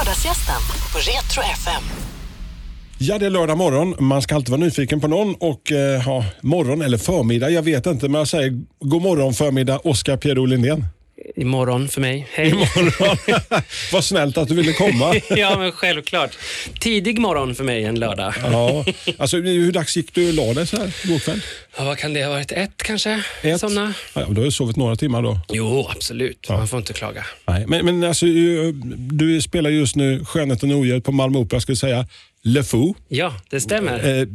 Lördagsgästen på Retro FM. Ja, det är lördag morgon. Man ska alltid vara nyfiken på någon och eh, ha morgon eller förmiddag. Jag vet inte, men jag säger god morgon förmiddag Oskar Pierro Lindén. Imorgon för mig. Hej. Imorgon. Vad snällt att du ville komma. ja, men självklart. Tidig morgon för mig en lördag. Ja, alltså, hur dags gick du och la dig så här igår kväll? Ja, vad kan det ha varit? Ett kanske? Ett? Somna? Ja, du har ju sovit några timmar då. Jo, absolut. Man får inte klaga. Nej, men, men alltså, du spelar just nu Skönheten och odjuret på Malmö Opera, skulle jag säga. Le Fou. Ja, det stämmer. Eh,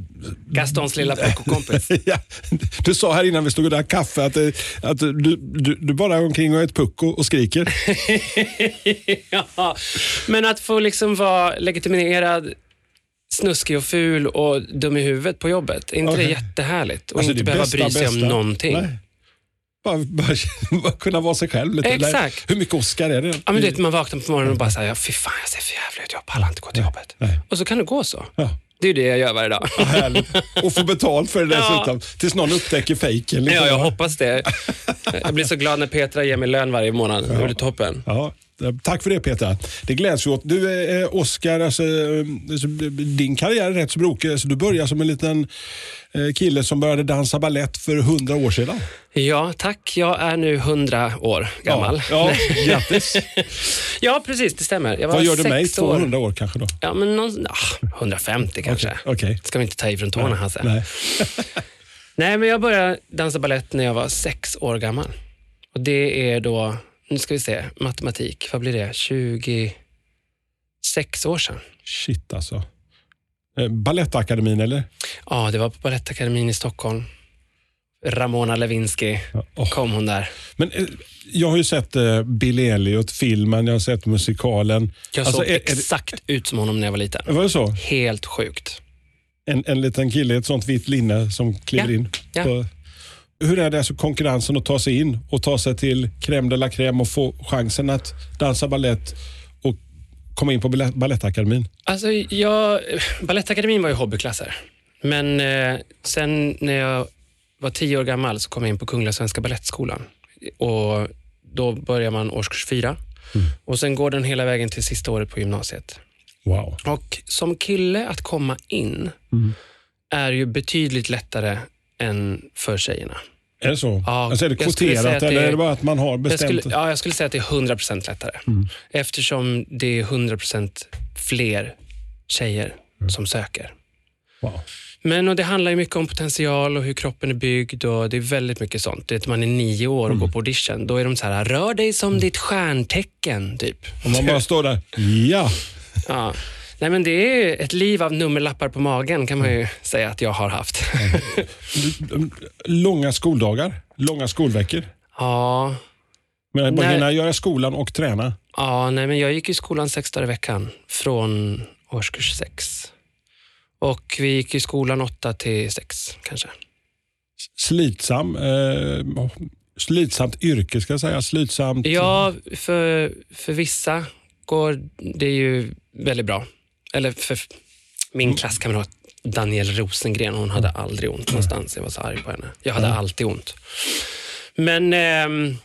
Gastons lilla pucko-kompis. ja, du sa här innan vi stod och drack kaffe att, eh, att du, du, du bara är omkring och är ett pucko och skriker. ja, men att få liksom vara legitimerad snuskig och ful och dum i huvudet på jobbet. Är inte Okej. det jättehärligt? Och Alltså, inte behöva bry sig om bästa. någonting. Nej. Bara, bara, bara kunna vara sig själv lite. Exakt. Hur mycket Oscar är det? Ja, men du vet, man vaknar på morgonen och bara säger, fy fan jag ser för jävla ut, jag pallar inte gå till jobbet. nej. Och så kan det gå så. Ja. Det är det jag gör varje dag. Ja, härligt. Och få betalt för det Ja. dessutom. Tills någon upptäcker fejken. liksom. Ja, jag hoppas det. Jag blir så glad när Petra ger mig lön varje månad. Det blir toppen. Ja, tack för det Peter. Det gläds vi åt. Du, eh, Oscar, alltså, eh, alltså, din karriär är rätt så brokig. Alltså, du började som en liten eh, kille som började dansa ballett för hundra år sedan. Ja, tack. Jag är nu 100 år gammal. Ja, ja grattis. Ja, precis. Det stämmer. Jag var Vad gör du mig? sex år. 200 år kanske då? Ja, men någon, ah, 150 kanske. Okej. Ska vi inte ta i från tårna, Hasse? Nej. Nej, men jag började dansa ballett när jag var sex år gammal. Och det är då, nu ska vi se, matematik, vad blir det? 26 år sedan. Shit alltså. Eh, Balettakademin eller? Ja, det var på Balettakademin i Stockholm. Ramona Lewinsky åh. kom hon där. Men eh, jag har ju sett eh, Billy Elliot-filmen, jag har sett musikalen. Jag Alltså, såg är- är det- exakt ut som honom när jag var liten. Var det så? Helt sjukt. En, en liten kille i ett sånt vitt linne som kliver Ja, in. ja. På, hur är det alltså konkurrensen att ta sig in och ta sig till crème de la crème och få chansen att dansa ballett och komma in på Balettakademin? Alltså, jag, Balettakademin var ju hobbyklasser. Men eh, sen när jag var tio år gammal så kom jag in på Kungliga Svenska Balettskolan. Och då börjar man årskurs fyra. Och sen går den hela vägen till sista året på gymnasiet. Wow. Och som kille att komma in är ju betydligt lättare än för tjejerna. Är det så? Ja, alltså är det jag kvoterat att det- eller är det bara att man har Jag bestämt? skulle, ja, jag skulle säga att det är 100% lättare. Eftersom det är 100% fler tjejer som söker. Wow. Men och det handlar ju mycket om potential och hur kroppen är byggd och det är väldigt mycket sånt. Det man är nio år och går på audition. Då är de så här, rör dig som ditt stjärntecken, typ. Om man bara står där, ja. Ja. Nej, men det är ett liv av nummerlappar på magen kan man ju säga att jag har haft. Långa skoldagar, långa skolveckor. ja, Men bara hinna göra skolan och träna. ja nej, men jag gick i skolan sex dagar i veckan från årskurs sex. Och vi gick i skolan åtta till sex kanske. Slitsam, eh, slitsamt yrke ska jag säga. Slitsamt. Ja, för, för vissa går det ju väldigt bra. Eller för min klasskamrat Daniel Rosengren, hon hade aldrig ont någonstans. Jag var så arg på henne. Jag hade alltid ont. Men ehm,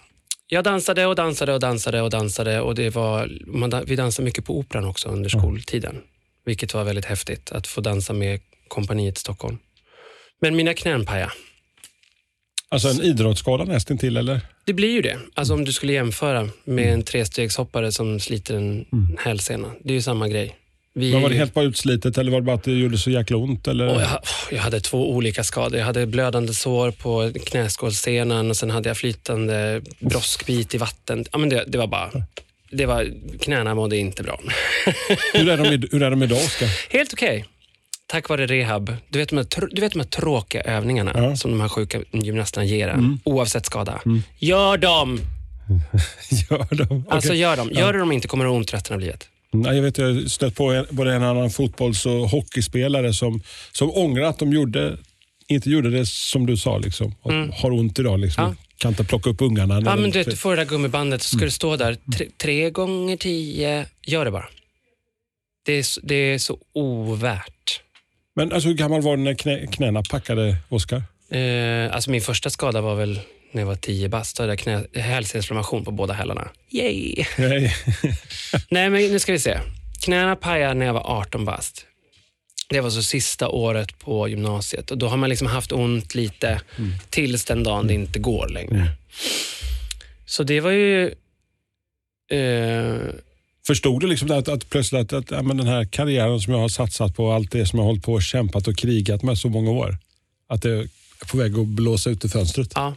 jag dansade och dansade och dansade och dansade och det var, man, vi dansade mycket på Operan också under skoltiden. Vilket var väldigt häftigt att få dansa med kompaniet i Stockholm. Men mina knän pajade. Alltså en idrottsskada nästintill eller? Det blir ju det. Alltså om du skulle jämföra med en trestegshoppare som sliter en hälsena. Det är ju samma grej. Vi, Men var det helt bara utslitet eller var det bara att det gjorde så jäkla ont? Eller? och jag, jag hade två olika skador. Jag hade blödande sår på knäskålssenan och sen hade jag flytande broskbit i vatten. Ja, men det, det var bara... Det var, knäna mådde inte bra. hur, är de, hur är de idag Oskar? Helt okej. Tack vare rehab. Du vet de här, du vet de här tråkiga övningarna Ja. som de här sjuka gymnasterna ger en, oavsett skada. Gör dem! Gör de? Alltså Okej. gör dem. Gör det de inte kommer du ont resten av livet. Nej, jag vet, jag har stött på både en annan fotbolls och hockeyspelare som, som ångrar att de gjorde, inte gjorde det som du sa. Liksom, och Har ont idag. Liksom. Ja. Kan inte plocka upp ungarna. Ja, men du, vet, du får det där gummibandet så ska du stå där tre, tre gånger tio. Gör det bara. Det är, så- det är så ovärt. men alltså, hur gammal var du när knä, knäna packade, Oskar? Eh, alltså min första skada var väl när jag var tio bast. Då hade jag knä, hälseninflammation på båda hälarna. Yay! Nej. Nej, men nu ska vi se. knäna pajade när jag var 18 bast. Det var så sista året på gymnasiet och då har man liksom haft ont lite tills den dagen det inte går längre. Så det var ju... Eh, Förstod du liksom att, att plötsligt att, att ja, men den här karriären som jag har satsat på, allt det som jag har hållit på och kämpat och krigat med så många år, att det är på väg att blåsa ut i fönstret? ja.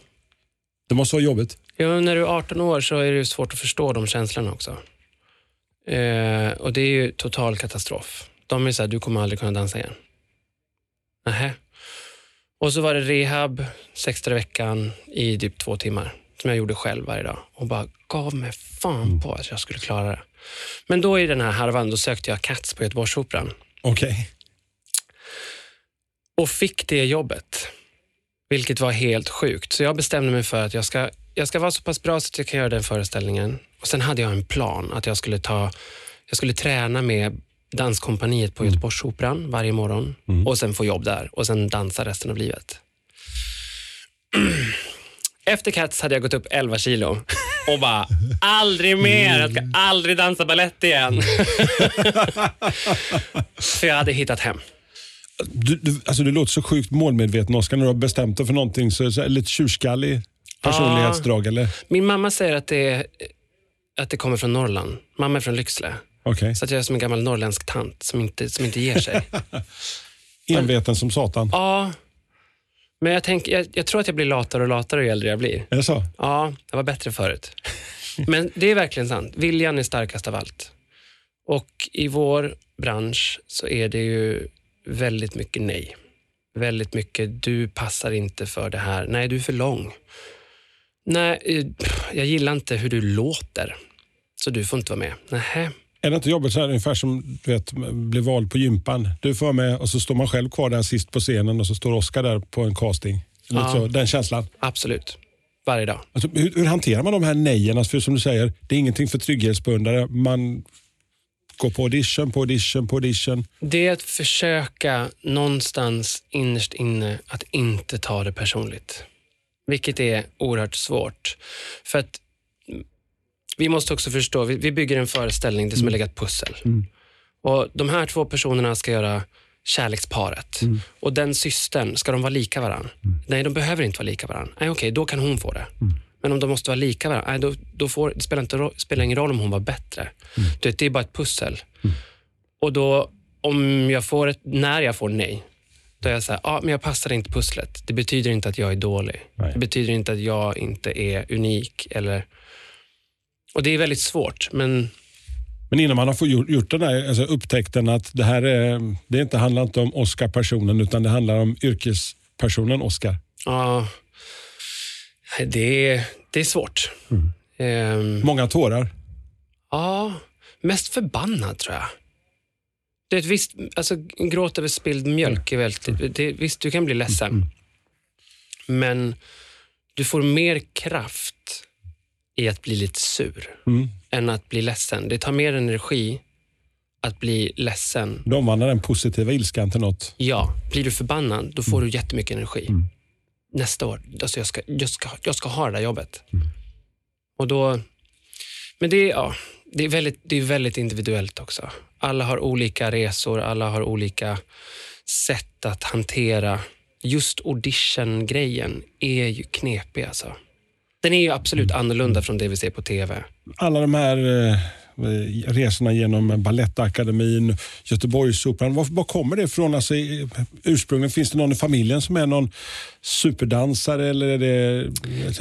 Det måste vara jobbigt. Ja, när du är 18 år så är det svårt att förstå de känslorna också. Eh, och det är ju total katastrof. De är så här, du kommer aldrig kunna dansa igen. Nähä. Och så var det rehab sex dagar i veckan i typ två timmar. Som jag gjorde själv varje dag. Och bara gav mig fan på att jag skulle klara det. Men då i den här harvan, då sökte jag Cats på Göteborgsoperan. Okej. Och fick det jobbet. Vilket var helt sjukt. Så jag bestämde mig för att jag ska, jag ska vara så pass bra så att jag kan göra den föreställningen. Och Sen hade jag en plan att jag skulle, ta, jag skulle träna med danskompaniet på Göteborgsoperan varje morgon och sen få jobb där och sen dansa resten av livet. Efter Cats hade jag gått upp 11 kilo och bara, aldrig mer, jag ska aldrig dansa ballett igen. För jag hade hittat hem. Du, du, alltså du låter så sjukt målmedveten Oskar, när du har bestämt dig för någonting. Så, så lite tjurskallig personlighetsdrag, eller? Min mamma säger att det, att det kommer från Norrland. Mamma är från Lycksele. Okej. Så att jag är som en gammal norrländsk tant som inte, som inte ger sig. Enveten som satan. ja, men jag, tänk, jag, jag tror att jag blir latare och latare ju äldre jag blir. Är det så? Ja, jag var bättre förut. Men det är verkligen sant. Viljan är starkast av allt. Och i vår bransch så är det ju väldigt mycket nej. Väldigt mycket, du passar inte för det här. Nej, du är för lång. Nej, eh, jag gillar inte hur du låter. Så du får inte vara med. Nähä. Är det inte jobbigt så här, ungefär som du vet, bli vald på gympan? Du får vara med och så står man själv kvar där sist på scenen och så står Oskar där på en casting. Ja. så, den känslan. Absolut. Varje dag. Alltså, hur, hur hanterar man de här nejen? Alltså, För som du säger, det är ingenting för trygghetsbeundrare. Man går på audition, på audition, på audition. Det är att försöka någonstans innerst inne att inte ta det personligt. Vilket är oerhört svårt. För att mm, vi måste också förstå, vi, vi bygger en föreställning, det är som att lägga ett pussel. Och De här två personerna ska göra kärleksparet. Och den systern, ska de vara lika varandra? Nej, de behöver inte vara lika varandra. Nej, okej, då kan hon få det. Men om de måste vara lika varandra, nej, då, då får, det spelar, inte, spelar ingen roll om hon var bättre. Du vet, det är bara ett pussel. Och då, om jag får ett, när jag får nej, då är jag så här, ah, men jag passar inte pusslet. Det betyder inte att jag är dålig. Nej. Det betyder inte att jag inte är unik. Eller... Och det är väldigt svårt, men Men innan man har fått gjort, gjort den här alltså upptäckten att det här är, det inte handlar inte om Oscar-personen utan det handlar om yrkespersonen Oscar. ja, det, är, det är svårt. Ehm, Många tårar. Ja, mest förbannad tror jag. Det är ett visst, alltså, en gråt över spilld mjölk är väldigt... Det, visst, du kan bli ledsen. Men du får mer kraft i att bli lite sur Mm. än att bli ledsen. Det tar mer energi att bli ledsen. De omvandlar den positiva ilskan till något. Ja, blir du förbannad, då får du jättemycket energi. Nästa år, alltså jag, ska, jag, ska, jag ska ha det där jobbet. Och då, men det är, ja, det, är väldigt, det är väldigt individuellt också. Alla har olika resor, alla har olika sätt att hantera. Just audition-grejen är ju knepig alltså. Den är ju absolut annorlunda från det vi ser på TV. Alla de här eh, resorna genom Balettakademin, Göteborgsoperan. Var, var kommer det ifrån? Alltså, ursprungligen, finns det någon i familjen som är någon superdansare? Eller är det,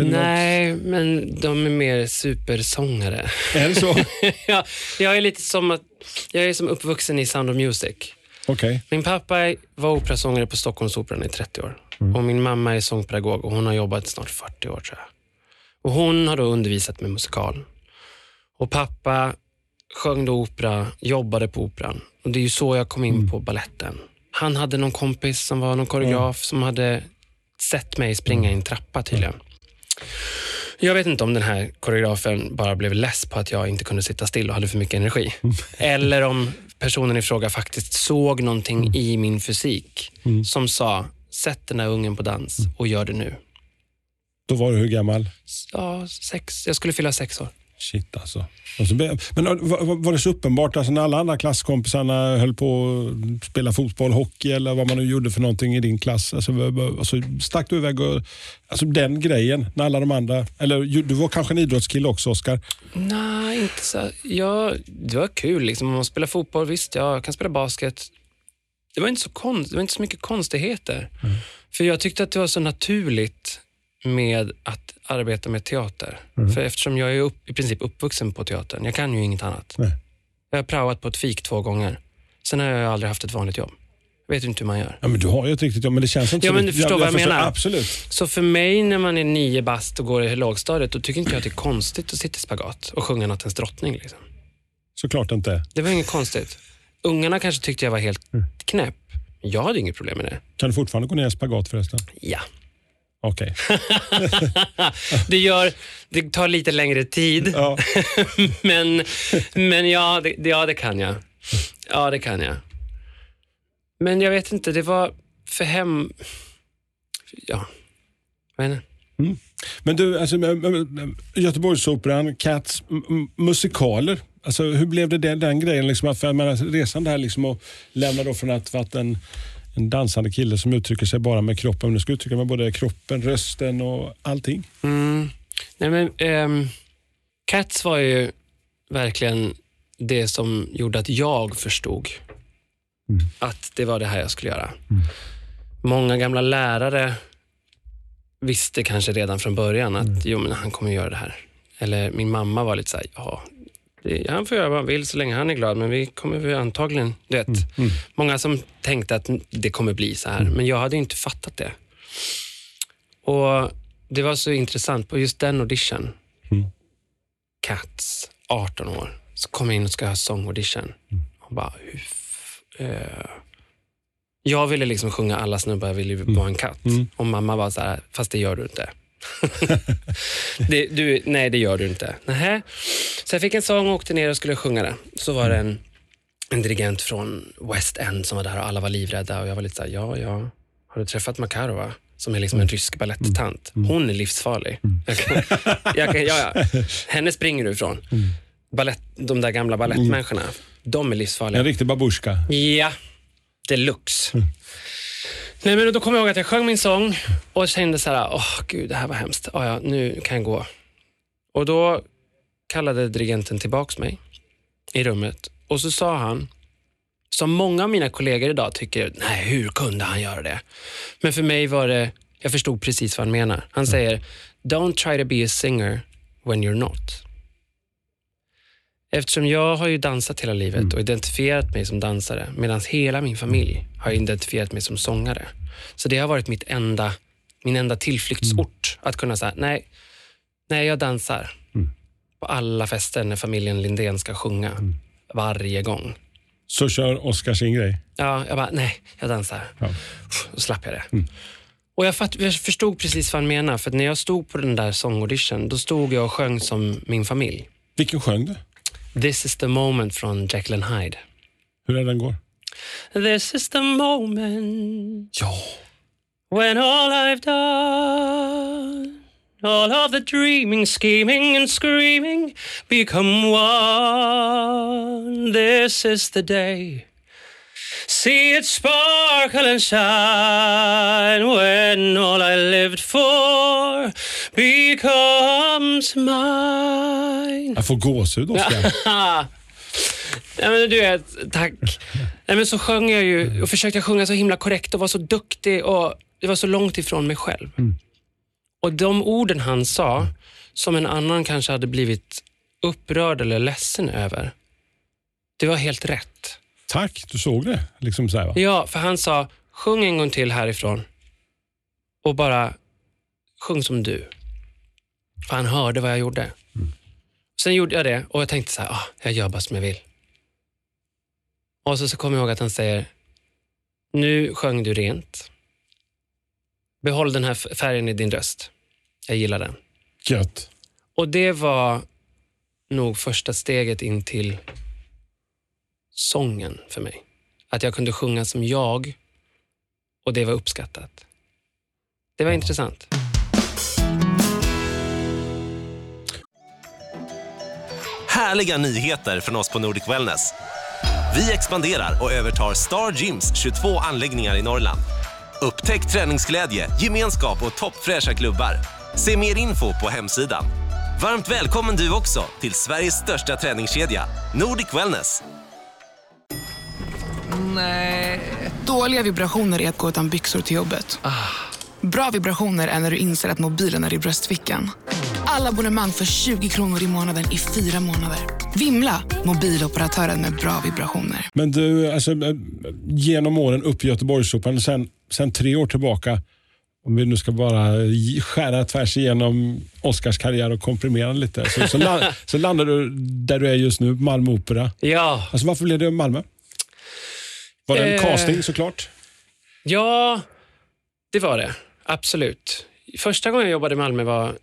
Nej, men de är mer supersångare. Något, är det så? ja, jag är lite som att, jag är som uppvuxen i Sound of Music. Okej. Min pappa var operasångare på Stockholmsoperan i 30 år. Och min mamma är sångpedagog och hon har jobbat snart 40 år tror jag. Och hon har då undervisat med musikal. Och pappa sjöng då opera, jobbade på operan. Och det är ju så jag kom in på balletten. Han hade någon kompis som var någon koreograf som hade sett mig springa i en trappa tydligen. Jag vet inte om den här koreografen bara blev less på att jag inte kunde sitta still och hade för mycket energi. Eller om personen i fråga faktiskt såg någonting i min fysik som sa, sätt den där ungen på dans och gör det nu. Då var du hur gammal? Ja, sex. Jag skulle fylla sex år. Shit alltså. Och så, be- men äh, var, det så uppenbart alltså, när alla andra klasskompisarna höll på att spela fotboll, hockey eller vad man nu gjorde för någonting i din klass? Alltså, alltså, stack du iväg och, alltså den grejen när alla de andra, eller du var kanske en idrottskille också Oskar? Nej, inte så. Ja, det var kul. Liksom. Om man spelar fotboll, visst, jag kan spela basket. Det var inte så, konst, det var inte så mycket konstigheter. För jag tyckte att det var så naturligt med att arbeta med teater. För eftersom jag är upp, i princip uppvuxen på teatern, jag kan ju inget annat. Nej. Jag har praoat på ett fik två gånger. Sen har jag aldrig haft ett vanligt jobb. Jag vet inte hur man gör. Ja, men du har ju ett riktigt jobb, men det känns inte Ja, så. men du förstår vad jag förstår- menar. Absolut. Så för mig när man är nio bast och går i lågstadiet, då tycker inte jag att det är konstigt att sitta i spagat och sjunga Nattens drottning. Liksom. Såklart inte. Det var inget konstigt. Ungarna kanske tyckte jag var helt knäpp. Jag hade inget problem med det. Kan du fortfarande gå ner i spagat förresten? Ja. Okej. Det, gör, det tar lite längre tid, Ja. men, men ja, det, ja, det kan jag. Ja, det kan jag. Men jag vet inte, det var för hem... Ja, vad är det? Men du, alltså, Göteborgsoperan, Cats, musikaler. Alltså, hur blev det den, den grejen? Liksom, jag menar, resan där liksom och lämna då från att varit en, en dansande kille som uttrycker sig bara med kroppen. Men du ska uttrycka med både kroppen, rösten och allting. Mm. Nej, men, ehm, Cats var ju verkligen det som gjorde att jag förstod att det var det här jag skulle göra. Många gamla lärare visste kanske redan från början att jo, men han kommer göra det här. Eller min mamma var lite så här, ja, det, han får göra vad han vill så länge han är glad, men vi kommer väl antagligen, du vet. Många som tänkte att det kommer bli så här, men jag hade inte fattat det. Och Det var så intressant, på just den audition, Cats, 18 år, så kom jag in och ska ha sångaudition. Och bara, hur eh. Jag ville liksom sjunga Alla snubbar vill ju vara en katt. Och mamma var så här, fast det gör du inte. det, du, nej, det gör du inte. Nähä. Så jag fick en sång och åkte ner och skulle sjunga det. Så var det en, en dirigent från West End som var där och alla var livrädda. Och jag var lite så här, ja, ja. Har du träffat Makarova? Som är liksom en rysk balettant. Hon är livsfarlig. Jag kan, jag kan, ja, ja. Henne springer du ifrån. Ballett, de där gamla balettmänniskorna, de är livsfarliga. En riktig babushka. Ja, deluxe. Nej, men då kommer jag ihåg att jag sjöng min sång och kände så här, åh gud, det här var hemskt. Oh, ja, nu kan jag gå. Och då kallade dirigenten tillbaks mig i rummet och så sa han, som många av mina kollegor idag tycker, nej, hur kunde han göra det? Men för mig var det, jag förstod precis vad han menar. Han säger, don't try to be a singer when you're not. Eftersom jag har ju dansat hela livet och identifierat mig som dansare medan hela min familj har identifierat mig som sångare. Så det har varit mitt enda, min enda tillflyktsort. Att kunna säga, nej, nej jag dansar. På alla fester när familjen Lindén ska sjunga. Varje gång. Så kör Oskar sin grej. Ja, jag bara, nej, jag dansar. Ja. Då slapp jag det. Och jag, fatt, jag förstod precis vad han menar. För när jag stod på den där sångaudition, då stod jag och sjöng som min familj. Vilken sjöng du? This is the moment från Jekyll and Hyde. Hur är den går? This is the moment Ja. when all I've done, all of the dreaming, scheming, and screaming become one. This is the day. See it sparkle and shine when all I lived for becomes mine. Jag får gåshud Oskar. Nej, men du vet, tack. Nej, men så sjöng jag ju och försökte sjunga så himla korrekt och var så duktig och det var så långt ifrån mig själv. Och de orden han sa, som en annan kanske hade blivit upprörd eller ledsen över, det var helt rätt. Tack, du såg det. Liksom så här? Ja, för han sa, sjung en gång till härifrån och bara sjung som du. För han hörde vad jag gjorde. Sen gjorde jag det och jag tänkte så här, ah, jag gör bara som jag vill. Och så, så kommer jag ihåg att han säger, nu sjöng du rent. Behåll den här färgen i din röst. Jag gillar den. Gött. Och det var nog första steget in till sången för mig. Att jag kunde sjunga som jag och det var uppskattat. Det var intressant. Härliga nyheter från oss på Nordic Wellness. Vi expanderar och övertar Star Gyms 22 anläggningar i Norrland. Upptäck träningsglädje, gemenskap och toppfräscha klubbar. Se mer info på hemsidan. Varmt välkommen du också till Sveriges största träningskedja, Nordic Wellness. Dåliga vibrationer är att gå utan byxor till jobbet. Bra vibrationer är när du inser att mobilen är i bröstfickan. Alla abonnemang för 20 kronor i månaden i fyra månader. Vimla! Mobiloperatören med bra vibrationer. Men du, alltså, eh, genom åren upp i Göteborgsoperan och sen, sen tre år tillbaka, om vi nu ska bara skära tvärs igenom Oscars karriär och komprimera lite, så, så, la, så landar du där du är just nu, Malmö Opera. Ja, Alltså, varför blev det Malmö? Var det en Eh. casting såklart? ja, det var det. Absolut. Första gången jag jobbade i Malmö var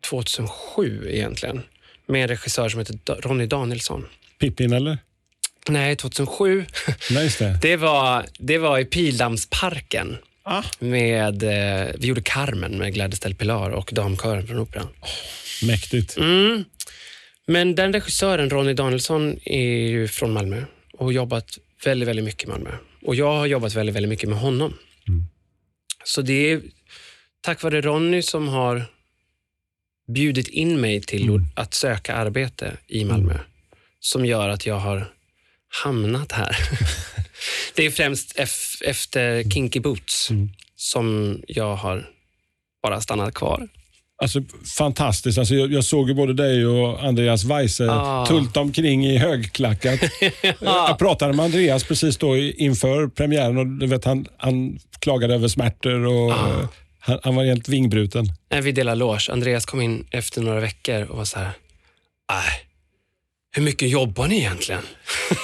2007 egentligen. Med en regissör som heter Ronny Danielsson. Pippin eller? Nej, 2007. Nej, just det. Det var, det var i Pildammsparken. Ah. Med, eh, vi gjorde Carmen med Gladys del Pilar och damkören från Operan. Mäktigt. Mm. Men den regissören, Ronny Danielsson, är ju från Malmö och har jobbat väldigt, väldigt mycket i Malmö. Och jag har jobbat väldigt, väldigt mycket med honom. Så det är tack vare Ronny som har bjudit in mig till att söka arbete i Malmö som gör att jag har hamnat här. det är främst ef- efter Kinky Boots som jag har bara stannat kvar. Alltså, fantastiskt. Alltså, jag, jag såg ju både dig och Andreas Weise Ah. tulta omkring i högklackat. Jag pratade med Andreas precis då inför premiären och du vet, han, han klagade över smärtor och Ah. Han, han var helt vingbruten. när vi delade loge. Andreas kom in efter några veckor och var så här, nej, hur mycket jobbar ni egentligen?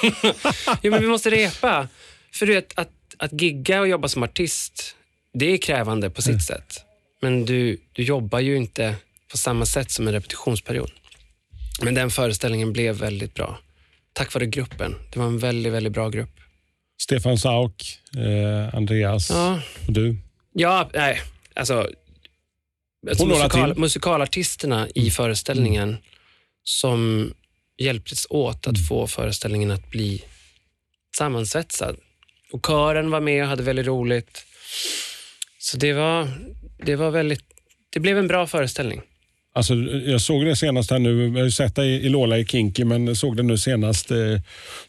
jo, men vi måste repa. För du vet, att, att gigga och jobba som artist, det är krävande på sitt sätt. Men du, du jobbar ju inte på samma sätt som en repetitionsperiod. Men den föreställningen blev väldigt bra. Tack vare gruppen. Det var en väldigt, väldigt bra grupp. Stefan Sauk, eh, Andreas Ja, och du. Ja, nej. Alltså, alltså musikal, musikalartisterna i föreställningen som hjälptes åt att få föreställningen att bli sammansvetsad. Och kören var med och hade väldigt roligt. Så det var, det var väldigt... Det blev en bra föreställning. Alltså, jag såg det senast här nu, jag har ju sett dig i Lola i Kinky, men såg det nu senast eh,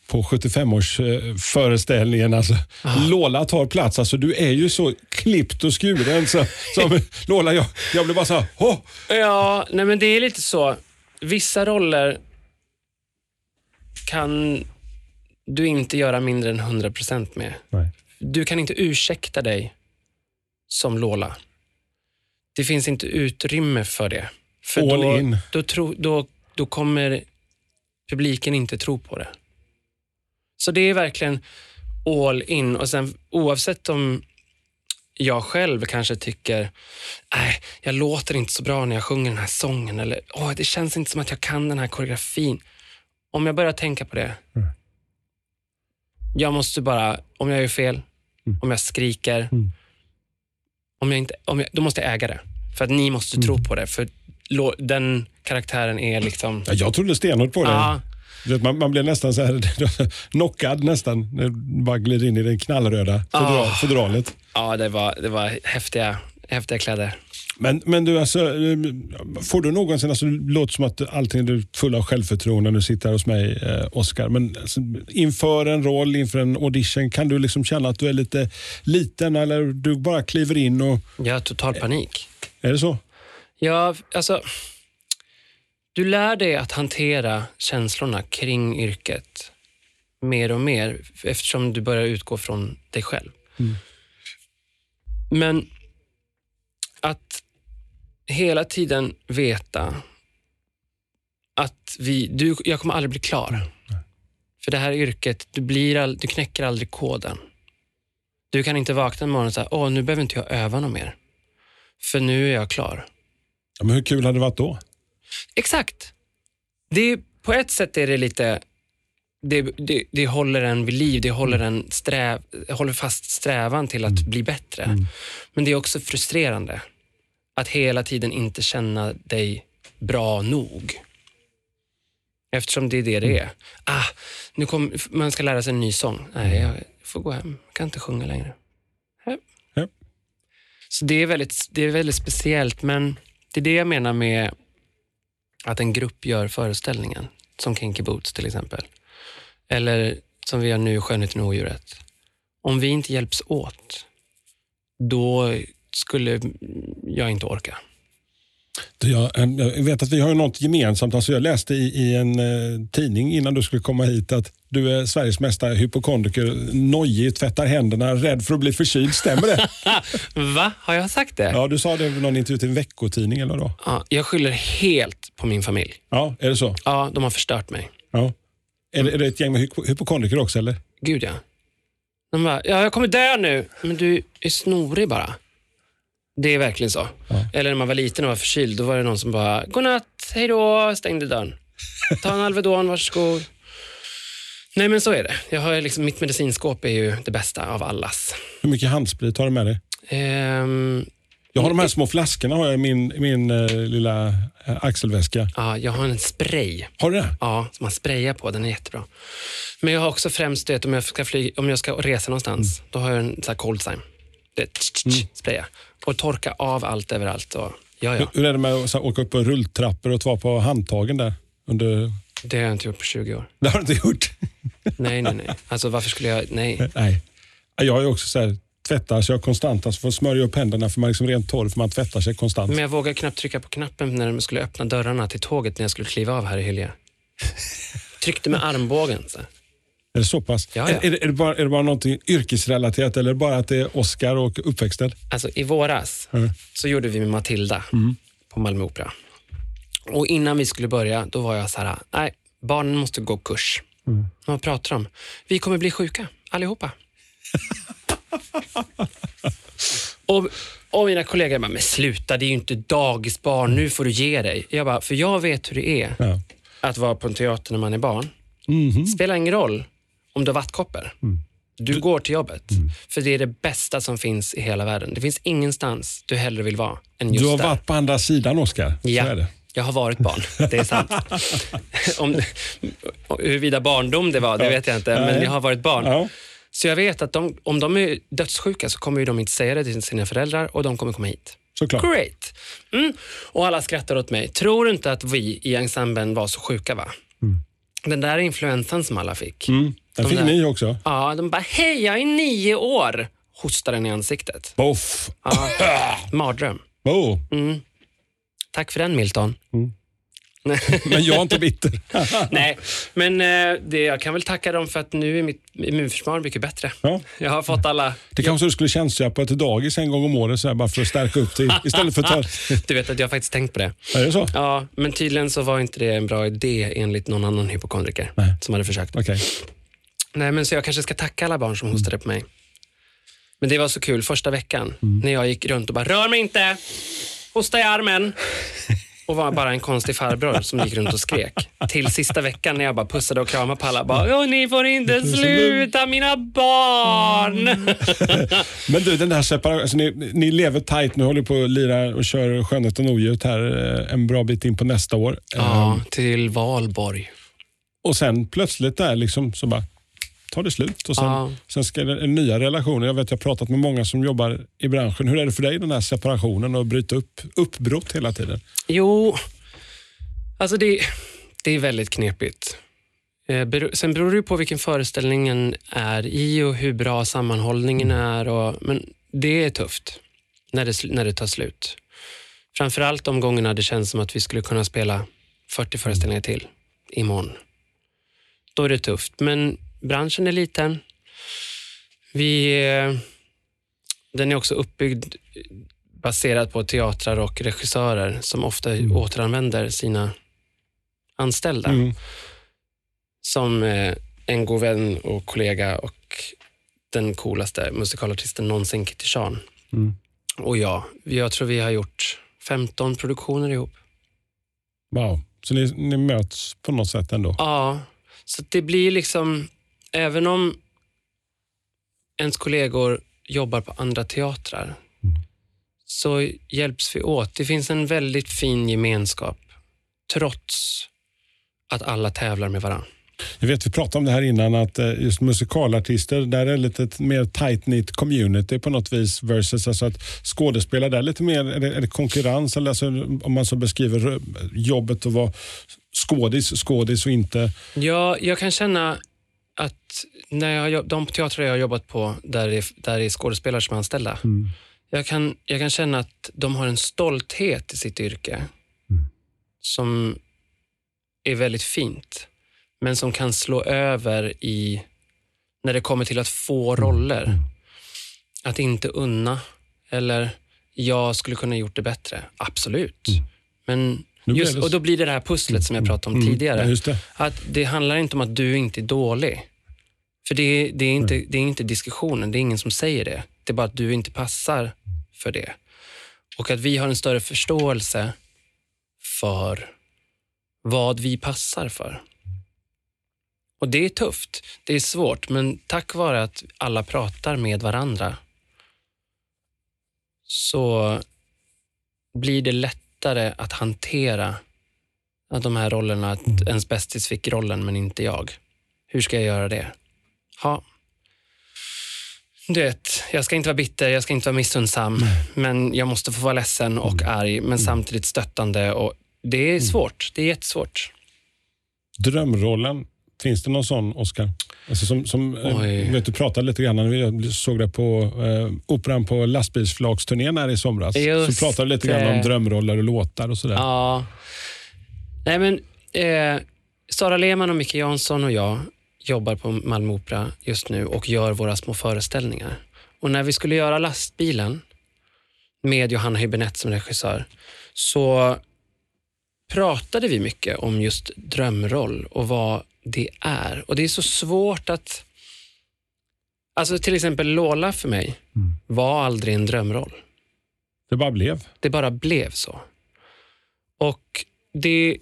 på 75-årsföreställningen. Alltså, Lola tar plats. Alltså, du är ju så klippt och skuren. Så, som, Lola, jag, jag blev bara så här, "Åh!" Ja, nej men det är lite så. Vissa roller kan du inte göra mindre än 100% med. Nej. Du kan inte ursäkta dig som Lola. Det finns inte utrymme för det. För All då, in. Då, tro, då, då kommer publiken inte tro på det. Så det är verkligen all in. Och sen oavsett om jag själv kanske tycker, nej, jag låter inte så bra när jag sjunger den här sången. Eller, åh, det känns inte som att jag kan den här koreografin. Om jag börjar tänka på det. Mm. Jag måste bara, om jag gör fel, Mm. om jag skriker, Mm. om jag inte, om jag, då måste jag äga det. För att ni måste Mm. tro på det. För den karaktären är liksom... Ja, jag trodde stenhårt på det. Vet, Man, man blev nästan så här knockad nästan. när Bara gled in i den knallröda fodral, fodralet. ja det, var, det var häftiga, häftiga kläder. Men, men du, alltså, eh, får du någonsin, alltså, det låter som att allting är full av självförtroende när du sitter här hos mig, eh, Oscar. Men alltså, inför en roll, inför en audition, kan du liksom känna att du är lite liten eller du bara kliver in och... Jag har total panik. Är det så? Ja, alltså... Du lär dig att hantera känslorna kring yrket mer och mer eftersom du börjar utgå från dig själv. Men att hela tiden veta att vi, du, jag kommer aldrig bli klar. För det här yrket, du, blir all, du knäcker aldrig koden. Du kan inte vakna en morgon och säga, åh, nu behöver inte jag öva något mer. För nu är jag klar. Ja, men hur kul hade det varit då? Exakt. Det på ett sätt är det lite... Det, det, det håller en vid liv, det håller, en sträv, håller fast strävan till att bli bättre. Men det är också frustrerande att hela tiden inte känna dig bra nog. Eftersom det är det det är. Ah, nu kom, man ska lära sig en ny sång. Nej, jag får gå hem. Jag kan inte sjunga längre. Ja. Så det är, väldigt, det är väldigt speciellt, men det är det jag menar med att en grupp gör föreställningen. Som Kinky Boots till exempel. Eller som vi gör nu, Skönheten och odjuret. Om vi inte hjälps åt, då skulle jag inte orka. Jag, eh, jag vet att vi har något gemensamt. Alltså jag läste i, i en eh, tidning innan du skulle komma hit att du är Sveriges mesta hypokondriker. Nojig, tvättar händerna, rädd för att bli förkyld. Stämmer det? Va? Har jag sagt det? ja, du sa det i någon intervju till en veckotidning eller då? Ja, jag skyller helt på min familj. Ja, är det så? Ja, de har förstört mig. Ja. Är, det, är det ett gäng med hypo- hypokondriker också eller? Gud ja. De bara, ja, jag kommer dö nu. Men du är snorig bara. Det är verkligen så. Ja. Eller när man var liten och var förkyld, då var det någon som bara, godnatt, hej då, stängde dörren. Ta en Alvedon, varsågod. Nej men så är det. Jag har liksom, mitt medicinskåp är ju det bästa av allas. Hur mycket handsprit har du med dig? Ehm, Jag har de här små flaskorna har jag i min, min eh, lilla eh, axelväska. ja, jag har en spray. Har du det? Ja, som man sprayar på. Den är jättebra. Men jag har också främst, vet, om jag ska, flyga, om jag ska resa någonstans, då har jag en sån här cold sign. Det tsch, spraya. Och torka av allt överallt. Och, ja, ja. Hur är det med att åka upp på rulltrappor och vara på handtagen där? Under... Det har jag inte gjort på 20 år. Det har du inte gjort? Nej, nej, nej. Alltså varför skulle jag... Nej. Nej. Jag ju också så här, tvättar sig jag konstant, alltså får smörja upp händerna för man är liksom rent torr för man tvättar sig konstant. Men jag vågar knappt trycka på knappen när de skulle öppna dörrarna till tåget när jag skulle kliva av här i Hyllie. Tryckte med armbågen. Så. Är det så pass? Ja, ja. Är, är, det, är, det bara, är det bara någonting yrkesrelaterat eller bara att det är Oscar och uppväxten? Alltså i våras Mm. så gjorde vi med Matilda på Malmö Opera. Och innan vi skulle börja, då var jag så här, nej, barnen måste gå kurs. Mm. Vad pratar de? Vi kommer bli sjuka, allihopa. och, och mina kollegor bara, men sluta, det är ju inte dagisbarn, nu får du ge dig. Jag bara, för jag vet hur det är Ja. att vara på en teater när man är barn. Mhm. spelar ingen roll om du har vattkoppor. Du går till jobbet, för det är det bästa som finns i hela världen. Det finns ingenstans du hellre vill vara än just Du har där. varit på andra sidan Oscar. Så Ja, jag har varit barn. Det är sant. om, huruvida barndom det var, det vet jag inte, men jag har varit barn. Ja. Så jag vet att de, om de är dödssjuka så kommer de inte säga det till sina föräldrar och de kommer komma hit. Såklart. Great! Mm. Och alla skrattar åt mig. Tror inte att vi i ensemblen var så sjuka va? Den där influensan som alla fick. Mm. Den De fick ni också. Ja, de bara, hej jag är nio år. Hostar den i ansiktet. Boff. Ja, mardröm. Oh. Tack för den Milton. Men jag är inte bitter. Nej, men eh, det, jag kan väl tacka dem för att nu är mitt immunförsvar mycket bättre. Ja. Jag har fått alla... Det kanske du skulle tjänstgöra på ett dagis en gång om året så här, bara för att stärka upp dig istället för att ta... Du vet att jag har faktiskt tänkt på det. Är det så? Ja, men tydligen så var inte det en bra idé enligt någon annan hypokondriker Nej. som hade försökt. Okej. Nej, men så jag kanske ska tacka alla barn som hostade på mig. Men det var så kul första veckan när jag gick runt och bara, rör mig inte! Hosta i armen! Och var bara en konstig farbror som gick runt och skrek. Till sista veckan när jag bara pussade och kramade på alla. Bara, ni får inte sluta, mina barn! Men du, den där separationen, alltså, ni, ni lever tajt nu, håller på att lira och kör Skönheten och odjuret här eh, en bra bit in på nästa år. Ja, till Valborg. Och sen plötsligt där liksom så bara tar det slut och sen, Ja. sen ska det nya relationer. Jag vet jag har pratat med många som jobbar i branschen. Hur är det för dig den här separationen och bryta upp uppbrott hela tiden? Jo, alltså det, det är väldigt knepigt. Eh, Sen beror det på vilken föreställningen är i och hur bra sammanhållningen är. Och, men det är tufft när det, när det tar slut. Framförallt de gångerna det känns som att vi skulle kunna spela 40 föreställningar till imorgon. Då är det tufft, men branschen är liten. Vi, eh, den är också uppbyggd baserat på teatrar och regissörer som ofta återanvänder sina anställda. Mm. Som eh, en god vän och kollega och den coolaste musikalartisten någonsin, Kitty Sean. Mm. Och jag, jag tror vi har gjort 15 produktioner ihop. Wow. Så ni, ni möts på något sätt ändå? Ja, så det blir liksom, även om ens kollegor jobbar på andra teatrar, så hjälps vi åt. Det finns en väldigt fin gemenskap, trots att alla tävlar med varandra. Jag vet, vi pratade om det här innan, att eh, just musikalartister, där är lite ett mer tight knit community på något vis versus alltså att skådespelare, där är lite mer är det, är det konkurrens, eller alltså, om man så beskriver eh, jobbet att vara skådis, skådis och inte... Ja, jag kan känna att när jag, de teatrar jag har jobbat på, där det är, där det är skådespelare som är anställda, jag, kan, jag kan känna att de har en stolthet i sitt yrke som är väldigt fint, men som kan slå över i när det kommer till att få roller. Att inte unna, eller jag skulle kunna gjort det bättre. Absolut. Men Nu blev just, och då blir det det här pusslet som jag pratade om tidigare. Ja, just det. Att det handlar inte om att du inte är dålig. För det, det, är inte, det är inte diskussionen, det är ingen som säger det. Det är bara att du inte passar för det. Och att vi har en större förståelse för vad vi passar för. Och det är tufft, det är svårt, men tack vare att alla pratar med varandra så blir det lättare att hantera att de här rollerna, att ens bästis fick rollen men inte jag. Hur ska jag göra det? Ja. Du vet, jag ska inte vara bitter, jag ska inte vara missundsam, men jag måste få vara ledsen och arg, men samtidigt stöttande. Och det är svårt, det är jättesvårt. Drömrollen, finns det någon sån, Oscar? Alltså som, som, eh, Oj. vet, du pratade lite grann, när jag såg det på eh, operan på lastbilsflaksturnén här i somras. Just så pratade du lite grann om drömroller och låtar och sådär. Ja. Nej, men eh, Sara Lehmann och Micke Jansson och jag jobbar på Malmö Opera just nu och gör våra små föreställningar. Och när vi skulle göra lastbilen med Johanna Hübinette som regissör så pratade vi mycket om just drömroll och vad det är. Och det är så svårt att... Alltså till exempel Lola för mig var aldrig en drömroll. Det bara blev. Det bara blev så. Och det,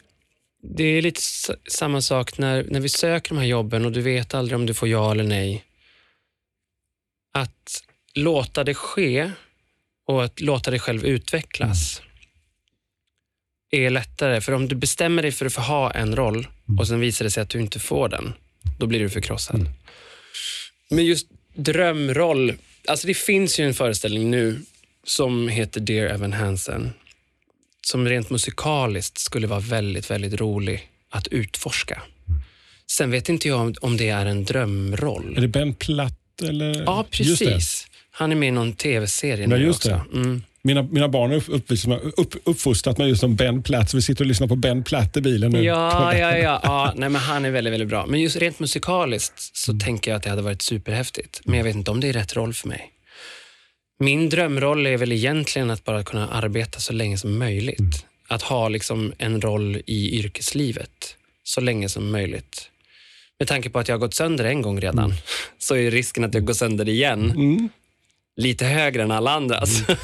det är lite samma sak när, när vi söker de här jobben och du vet aldrig om du får ja eller nej. Att låta det ske och att låta dig själv utvecklas är lättare. För om du bestämmer dig för att få ha en roll och sen visar det sig att du inte får den, då blir du förkrossad. Men just drömroll, alltså det finns ju en föreställning nu som heter Dear Evan Hansen som rent musikaliskt skulle vara väldigt, väldigt rolig att utforska. Sen vet inte jag om, det är en drömroll. Är det Ben Platt? Eller? Ja, precis. Han är med i någon tv-serie nu också. Mm. Mina, mina barn har upp, upp, upp, uppfostrat mig just som Ben Platt, så vi sitter och lyssnar på Ben Platt i bilen nu. Ja, ja, ja. ja nej, men han är väldigt, väldigt bra. Men just rent musikaliskt så Mm. tänker jag att det hade varit superhäftigt. Men jag vet inte om det är rätt roll för mig. Min drömroll är väl egentligen att bara kunna arbeta så länge som möjligt. Mm. Att ha liksom en roll i yrkeslivet så länge som möjligt. Med tanke på att jag har gått sönder en gång redan Mm. så är risken att jag går sönder igen lite högre än alla andras. Mm.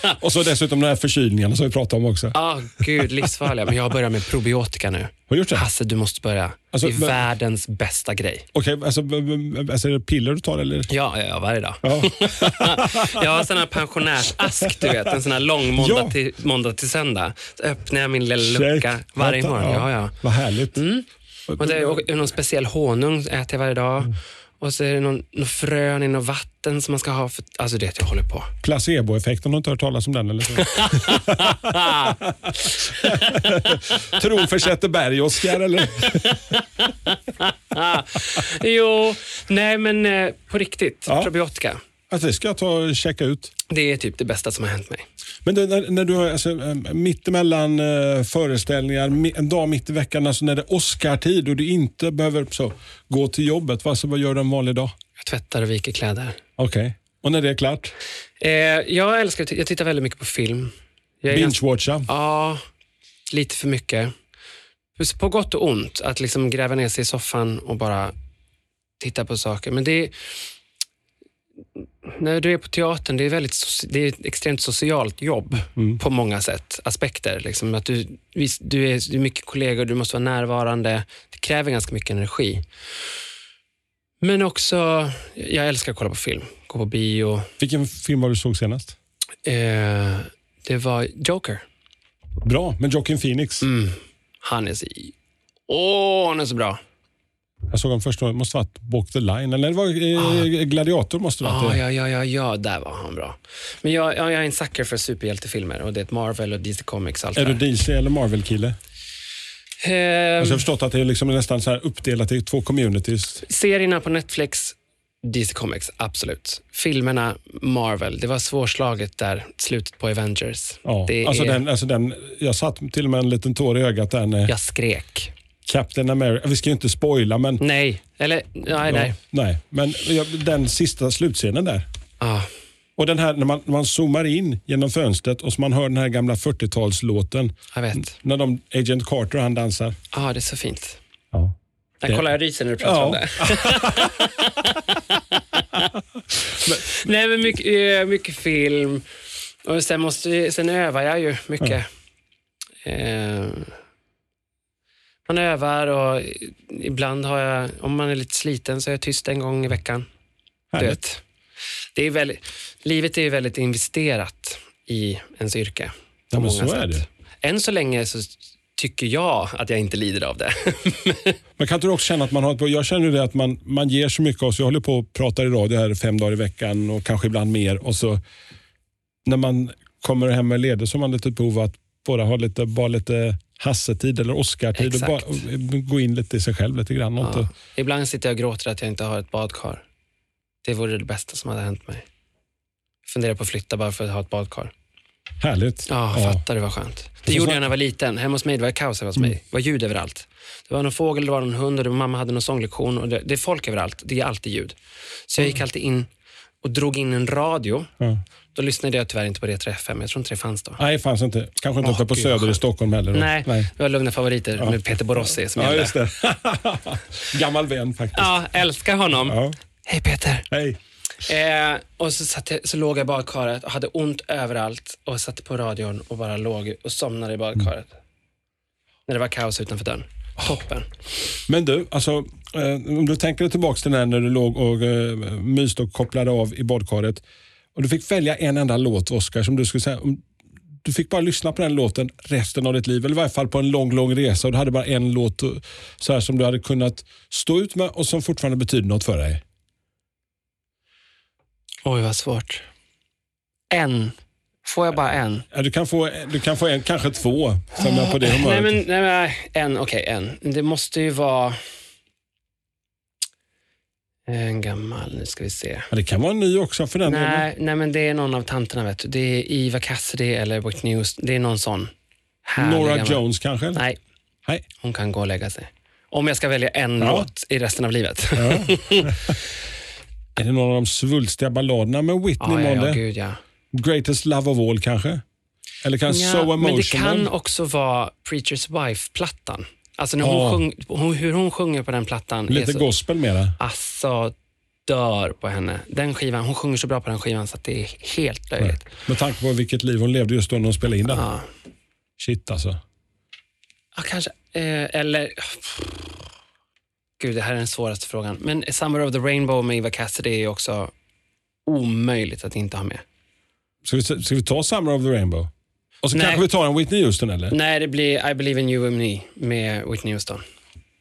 Och så dessutom de här förkylningarna som vi pratade om också. Ah, gud, livsfarliga. Men jag har börjat med probiotika nu. Har du gjort det? Hasse, du måste börja. Alltså, det är men- världens bästa grej. Okej, alltså, b- b- alltså är det piller du tar eller? Ja, ja, ja varje dag. Ja. jag har en sån här pensionärsask, du vet. En sån här lång måndag, Ja. till, måndag till söndag. Så öppnar jag min lilla Check. lucka varje Vänta, morgon. Ja, ja. Vad härligt. Och det är och någon speciell honung äter jag varje dag. Och så är det någon, någon frön i något vatten som man ska ha. För, alltså det jag håller på. Placeboeffekten, har du inte hört talas om den? Eller så? Tron försätter berg, Oskar, eller? jo, nej men eh, på riktigt. Ja. Probiotika. Alltså, det ska jag ta och checka ut. Det är typ det bästa som har hänt mig. Men du, när, när du har, alltså, eh, mittemellan uh, föreställningar, en dag mitt i veckan, alltså när det är Oscar-tid och du inte behöver så, gå till jobbet, vad, alltså, vad gör du en vanlig dag? Jag tvättar och viker kläder. Okej. Och när det är klart? Eh, jag älskar, jag tittar väldigt mycket på film. Binge-watcha? Ja, lite för mycket. På gott och ont, att liksom gräva ner sig i soffan och bara titta på saker. Men det är, när du är på teatern, det är, väldigt, det är ett extremt socialt jobb på många sätt, aspekter. Liksom att du, du, är, du är mycket kollegor, du måste vara närvarande. Det kräver ganska mycket energi. Men också, jag älskar att kolla på film, gå på bio. Vilken film var du såg senast? Eh, det var Joker. Bra, med Joaquin Phoenix. Mm. Han är så Åh, hon är så bra. Jag såg honom första gången, måste varit Walk the Line, eller det var eh, Gladiator måste det Ah, det. ja, ja, ja, ja, där var han bra. Men jag, jag, är en sucker för superhjältefilmer och det är ett Marvel och DC Comics. Allt Är du det DC eller Marvel-kille? Alltså jag har förstått att det är liksom nästan så här uppdelat i två communities. serierna på Netflix, DC Comics, absolut. Filmerna, Marvel. Det var svårslaget där, slutet på Avengers. Ja. Det Alltså är, den, alltså den, jag satt till och med en liten tår i ögat där när Jag skrek. Captain America, vi ska ju inte spoila men, Nej, eller nej, nej. Ja, nej. men ja, den sista slutscenen där. Ah, Och den här när man, när man zoomar in genom fönstret och så man hör den här gamla 40-talslåten jag vet. när de, Agent Carter och han dansar. Ah, det är så fint. Ja. Jag kollar, jag ryser när du pratar Ja. om det. Nej, men mycket, eh, mycket film. Och sen, måste, sen övar jag ju mycket. Eh, man övar och ibland har jag, om man är lite sliten så är jag tyst en gång i veckan. Härligt. Det är väldigt, livet är ju väldigt investerat i ens yrke. Ja, men så är sätt. Än så länge så tycker jag att jag inte lider av det. Men kan inte du också känna att man har jag känner det att man, man ger så mycket av sig. Jag håller på och pratar i radio här fem dagar i veckan och kanske ibland mer. Och så när man kommer hem med ledig så har man lite behov av att bara ha lite, bara lite Hassetid eller Oscar-tid och bara gå in lite i sig själv lite grann. Ja. Ibland sitter jag och gråter att jag inte har ett badkar. Det vore det bästa som hade hänt mig. Funderar på att flytta bara för att ha ett badkar. härligt. Ja, fattar du vad skönt. Det gjorde så- jag när jag var liten. Hemma hos mig det var kaos hemma hos mig. Det var ljud överallt. Det var någon fågel, det var någon hund och det, mamma hade någon sånglektion. Och det, det är folk överallt. Det är alltid ljud. Så jag gick alltid in och drog in en radio. Ja. Då lyssnade jag tyvärr inte på Retro FM. Jag tror inte det fanns då. Nej, fanns inte. Kanske inte uppe på gud, vad Söder i. Stockholm heller. då. Nej, det var Lugna favoriter med Peter Borossi som Ja, just det. Gammal vän faktiskt. Ja, älskar honom. Ja. Hej Peter. Hej. Eh, och så, satt jag, så låg jag i badkaret och hade ont överallt och satte på radion och bara låg och somnade i badkaret. När det var kaos utanför dörren. Toppen. Men du, alltså, eh, om du tänker tillbaka till när du låg och eh, myste och kopplade av i badkaret. Och du fick välja en enda låt, Oscar, som du skulle säga. Om du fick bara lyssna på den låten resten av ditt liv, eller i varje fall på en lång, lång resa och du hade bara en låt eh, så här, som du hade kunnat stå ut med och som fortfarande betyder något för dig. Oj, vad svårt. En. Får jag bara en? Ja, du, kan få, du kan få en, kanske två, som jag på det Nej, humöret. men, nej, men en. Okej, en. Det måste ju vara en gammal. Nu ska vi se. Ja, det kan vara en ny också för den delen. Nej, nej, men det är någon av tanterna. Vet du. Det är Eva Cassidy eller Whitney Houston. Det är någon sån. Nora gammal- Jones kanske? Nej, Nej. hon kan gå och lägga sig. Om jag ska välja en Ja. låt i resten av livet. Ja. är det någon av de svulstiga balladerna med Whitney Ja, ja, ja, gud ja. Greatest Love of All kanske? Eller kanske Ja, So men det Emotional? kan också vara Preacher's Wife-plattan. Alltså när Ja. hon sjung, hon, hur hon sjunger på den plattan. är Lite så, gospel mera. Alltså, dör på henne. Den skivan, hon sjunger så bra på den skivan så att det är helt löjligt. Med tanke på vilket liv hon levde just då när hon spelade in den. Ja. Shit alltså. Ja, kanske. Eh, eller... Gud, det här är den svåraste frågan. Men Summer of the Rainbow med Eva Cassidy är också omöjligt att inte ha med. Ska vi, ska vi ta Summer of the Rainbow? Och så Nej. kanske vi tar en Whitney Houston eller? Nej, det blir I believe in you and me med Whitney Houston.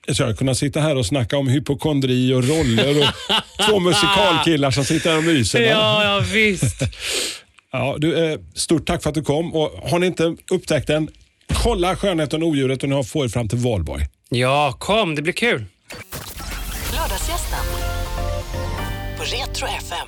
Jag ska kunna sitta här och snacka om hypokondri och roller och två musikalkillar som sitter här och myser. va? ja, visst. Ja, du, eh, stort tack för att du kom. Och har ni inte upptäckt den, kolla Skönheten och odjuret och ni har får er fram till valborg. Ja, kom, det blir kul. Lördagsgästen på Retro FM.